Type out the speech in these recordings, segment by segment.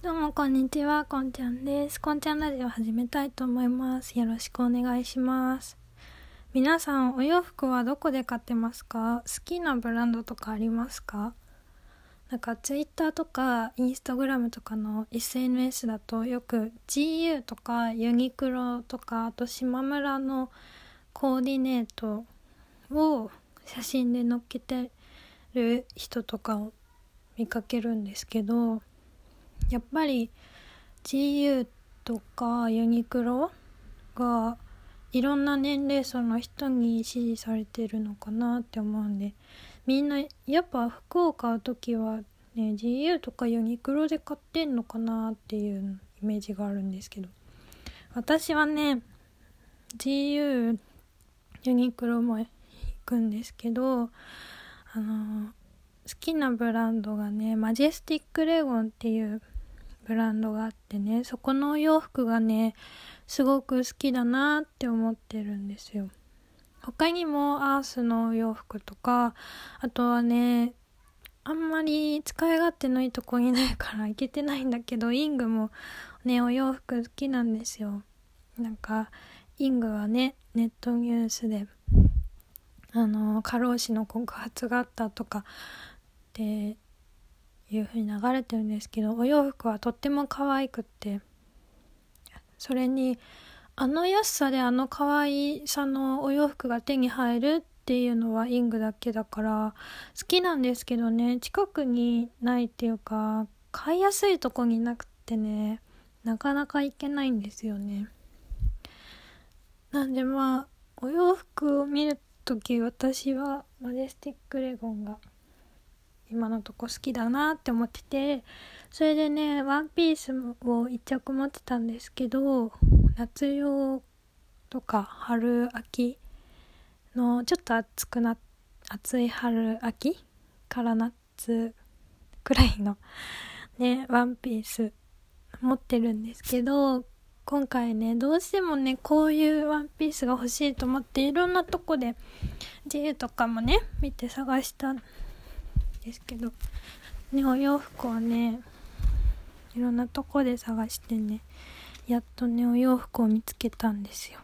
どうもこんにちは、こんちゃんです。こんちゃんラジオ始めたいと思います。よろしくお願いします。皆さん、お洋服はどこで買ってますか？好きなブランドとかありますか？なんかツイッターとかインスタグラムとかの SNS だとよく GU とかユニクロとかあと島村のコーディネートを写真で載っけてる人とかを見かけるんですけどやっぱり GU とかユニクロがいろんな年齢層の人に支持されてるのかなって思うんでみんなやっぱ服を買う時はね GU とかユニクロで買ってんのかなっていうイメージがあるんですけど私はね GU ユニクロも行くんですけどあの好きなブランドがねマジェスティックレゴンっていうブランドがあってねそこのお洋服がねすごく好きだなって思ってるんですよ。他にもアースのお洋服とかあとはねあんまり使い勝手のいいとこにないからいけてないんだけどイングもねお洋服好きなんですよ。なんかイングはねネットニュースであの過労死の告発があったとかっていう風に流れてるんですけどお洋服はとっても可愛くって。それにあの安さであの可愛さのお洋服が手に入るっていうのはイングだけだから好きなんですけどね。近くにないっていうか買いやすいとこになくてねなかなか行けないんですよね。なんでまあお洋服を見る時私はマジェスティックレゴンが今のとこ好きだなって思っててそれでねワンピースを1着持ってたんですけど夏用とか春秋のちょっと暑くな暑い春秋から夏くらいのねワンピース持ってるんですけど今回ねどうしてもねこういうワンピースが欲しいと思っていろんなとこで JU とかもね見て探したですけどねお洋服はねいろんなとこで探してねやっとねお洋服を見つけたんですよ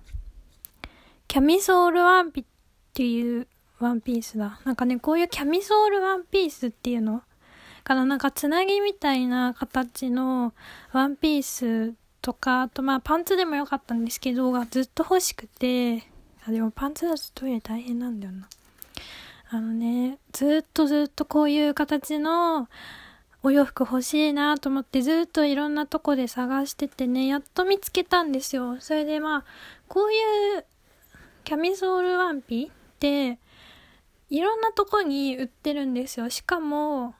キャミソールワンピっていうワンピースだなんかねこういうキャミソールワンピースっていうのからなんかつなぎみたいな形のワンピースとか、あとまあパンツでもよかったんですけど、がずっと欲しくて、あ、でもパンツだとトイレ大変なんだよな。あのね、ずっとずっとこういう形のお洋服欲しいなと思ってずっといろんなとこで探しててね、やっと見つけたんですよ。それでまあ、こういうキャミソールワンピっていろんなとこに売ってるんですよ。しかも、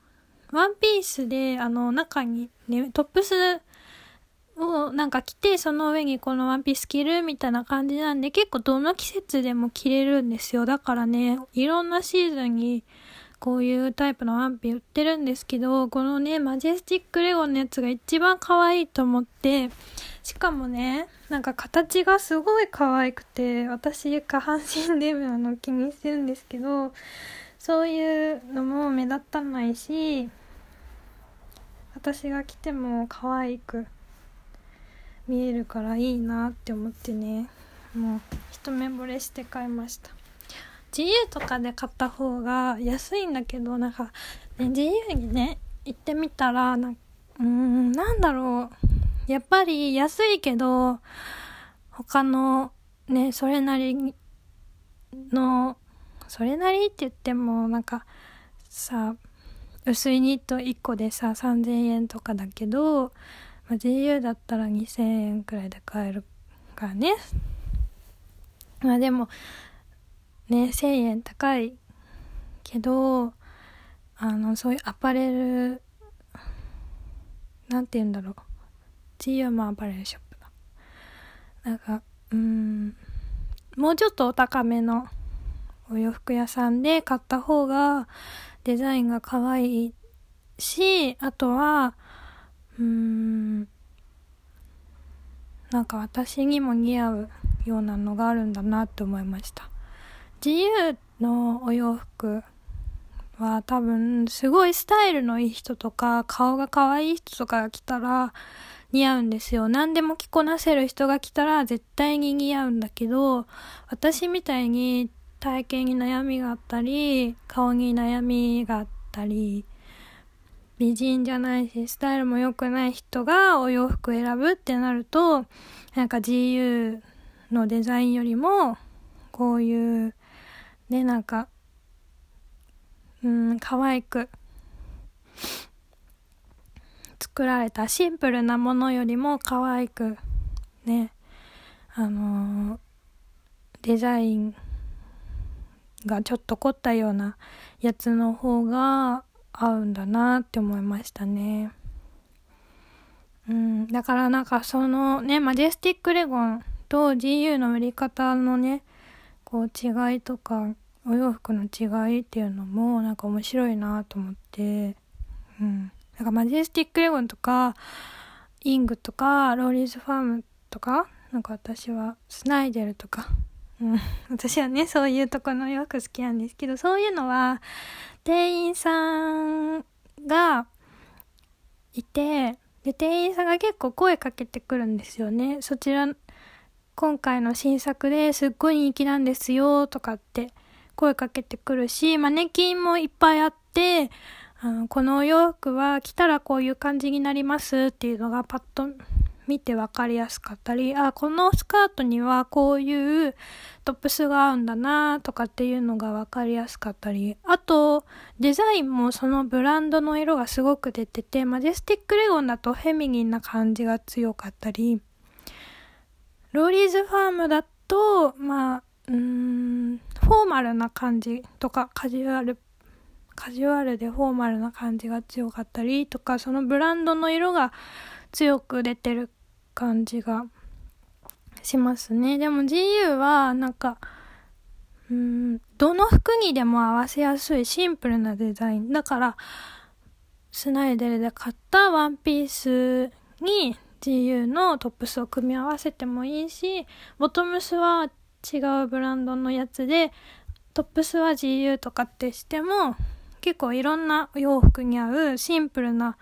ワンピースであの中にね、トップスをなんか着てその上にこのワンピース着るみたいな感じなんで結構どの季節でも着れるんですよ。だからねいろんなシーズンにこういうタイプのワンピ売ってるんですけどこのねマジェスティックレゴンのやつが一番可愛いと思ってしかもねなんか形がすごい可愛くて私下半身であの気にしてるんですけどそういうのも目立たないし私が着ても可愛く見えるからいいなって思ってね。もう一目惚れして買いました。GU とかで買った方が安いんだけどなんか、ね、GU にね行ってみたらなうんなんだろう。やっぱり安いけど他のねそれなりのそれなりって言ってもなんかさ薄いニット1個でさ3000円とかだけどまあ、GU だったら2000円くらいで買えるからね。まあでもね1000円高いけどあのそういうアパレルなんて言うんだろう。GU もアパレルショップだ。なんかうんもうちょっとお高めのお洋服屋さんで買った方がデザインが可愛いしあとはうーんなんか私にも似合うようなのがあるんだなって思いました GU のお洋服は多分すごいスタイルのいい人とか顔が可愛い人とかが来たら似合うんですよ。何でも着こなせる人が来たら絶対に似合うんだけど私みたいに体型に悩みがあったり顔に悩みがあったり美人じゃないしスタイルも良くない人がお洋服選ぶってなるとなんか GU のデザインよりもこういうねなんかうん可愛く作られたシンプルなものよりも可愛くねあのー、デザインがちょっと凝ったようなやつの方が合うんだなって思いましたね。うん、だからなんかそのね、マジェスティックレゴンと GU の売り方のね、こう違いとか、お洋服の違いっていうのもなんか面白いなと思って、うん。なんかマジェスティックレゴンとか、イングとか、ローリーズファームとか、なんか私はスナイデルとか、うん、私はね、そういうとこの洋服好きなんですけど、そういうのは、店員さんがいて、で、店員さんが結構声かけてくるんですよね。そちら、今回の新作ですっごい人気なんですよ、とかって声かけてくるし、マネキンもいっぱいあって、あのこのお洋服は着たらこういう感じになりますっていうのがパッと見て分かりやすかったり、あ、このスカートにはこういうトップスが合うんだなとかっていうのが分かりやすかったり、あと、デザインもそのブランドの色がすごく出てて、マジェスティックレゴンだとフェミニンな感じが強かったり、ローリーズファームだと、まあ、うーん、フォーマルな感じとか、カジュアル、カジュアルでフォーマルな感じが強かったりとか、そのブランドの色が強く出てる感じがしますね。でも GU はなんか、うん、どの服にでも合わせやすいシンプルなデザイン。だから、スナイデルで買ったワンピースに GU のトップスを組み合わせてもいいし、ボトムスは違うブランドのやつで、トップスは GU とかってしても、結構いろんな洋服に合うシンプルな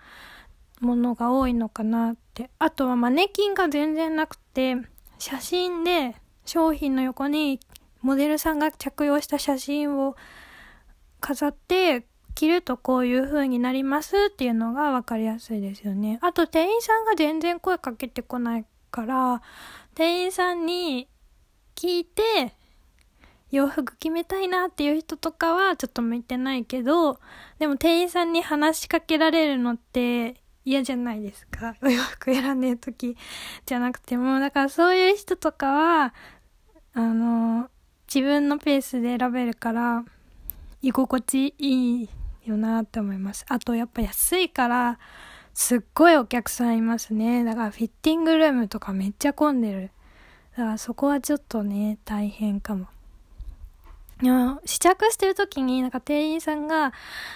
ものが多いのかなって。あとはマネキンが全然なくて、写真で商品の横にモデルさんが着用した写真を飾って着るとこういう風になりますっていうのが分かりやすいですよね。あと店員さんが全然声かけてこないから、店員さんに聞いて洋服決めたいなっていう人とかはちょっと向いてないけど、でも店員さんに話しかけられるのって嫌じゃないですか。お 洋服選んでる時じゃなくても。だからそういう人とかは、あの、自分のペースで選べるから、居心地いいよなって思います。あとやっぱ安いから、すっごいお客さんいますね。だからフィッティングルームとかめっちゃ混んでる。だからそこはちょっとね、大変かも。試着してる時になんか店員さんが、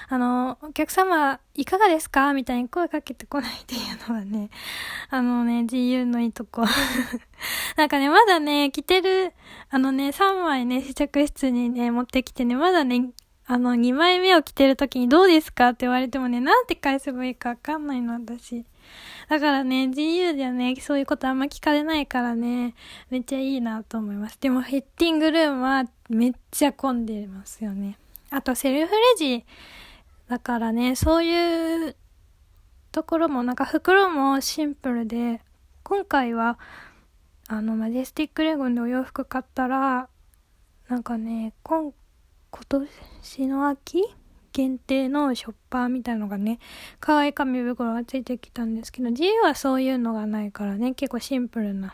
あの、お客様いかがですか？みたいに声かけてこないっていうのはね、あのね、GU のいいとこ。なんかね、まだね、着てる、あのね、3枚ね、試着室にね、持ってきてね、まだね、あの、2枚目を着てる時にどうですかって言われてもね、なんて返せばいいかわかんないの、私。だからね、GU ではね、そういうことあんま聞かれないからね、めっちゃいいなと思います。でも、フィッティングルームはめっちゃ混んでますよね。あと、セルフレジだからね、そういうところも、なんか袋もシンプルで、今回は、あの、マジェスティックレゴンでお洋服買ったら、なんかね、今回、今年の秋限定のショッパーみたいのがね、可愛い紙袋がついてきたんですけど、自由はそういうのがないからね、結構シンプルな、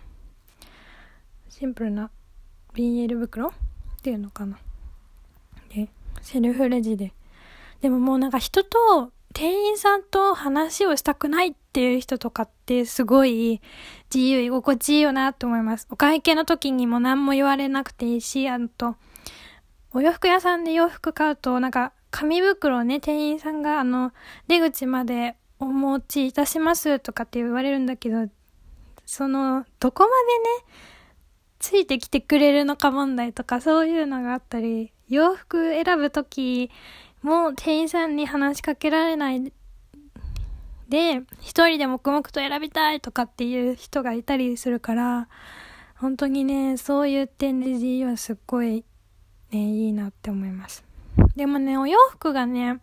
シンプルな BL 袋っていうのかな。で、セルフレジで。でももうなんか人と、店員さんと話をしたくないっていう人とかってすごい自由居心地いいよなって思います。お会計の時にも何も言われなくていいし、あと、お洋服屋さんで洋服買うと、なんか、紙袋をね、店員さんが、あの、出口までお持ちいたしますとかって言われるんだけど、その、どこまでね、ついてきてくれるのか問題とか、そういうのがあったり、洋服選ぶときも店員さんに話しかけられないで、一人で黙々と選びたいとかっていう人がいたりするから、本当にね、そういう点で GU はすっごいね、いいなって思います。でもね、お洋服がね、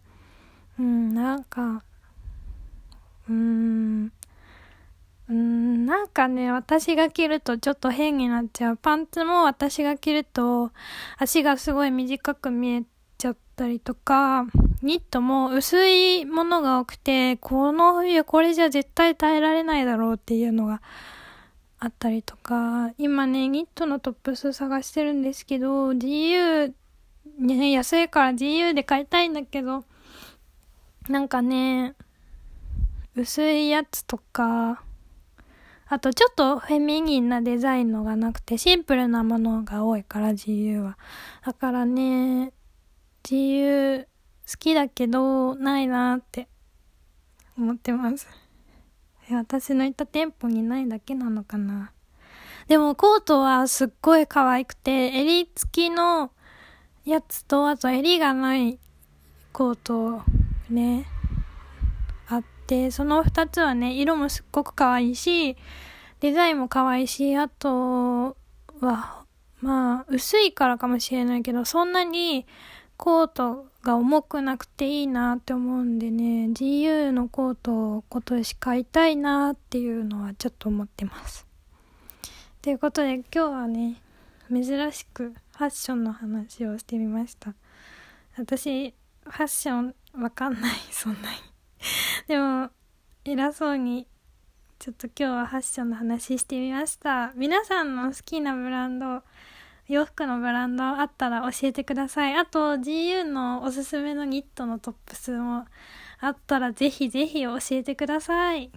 うん、なんか、うーん、うん、なんかね、私が着るとちょっと変になっちゃう。パンツも私が着ると足がすごい短く見えちゃったりとか、ニットも薄いものが多くて、この冬これじゃ絶対耐えられないだろうっていうのがあったりとか、今ね、ニットのトップス探してるんですけど、GU、ね、安いから GU で買いたいんだけど、なんかね、薄いやつとか、あとちょっとフェミニンなデザインのがなくてシンプルなものが多いから GU は。だからね、GU 好きだけどないなって思ってます。私の行った店舗にないだけなのかな。でもコートはすっごい可愛くて、襟付きのやつと、あと襟がないコートね、あって、その二つはね、色もすっごく可愛いし、デザインも可愛いし、あとは、まあ、薄いからかもしれないけど、そんなにコートが重くなくていいなって思うんでね、GU のコートを今年買いたいなっていうのはちょっと思ってます。ということで今日はね、珍しくファッションの話をしてみました。私、ファッションわかんない、そんなに。でも、偉そうに、ちょっと今日はファッションの話してみました。皆さんの好きなブランド、洋服のブランドあったら教えてください。あと、GU のおすすめのニットのトップスもあったらぜひぜひ教えてください。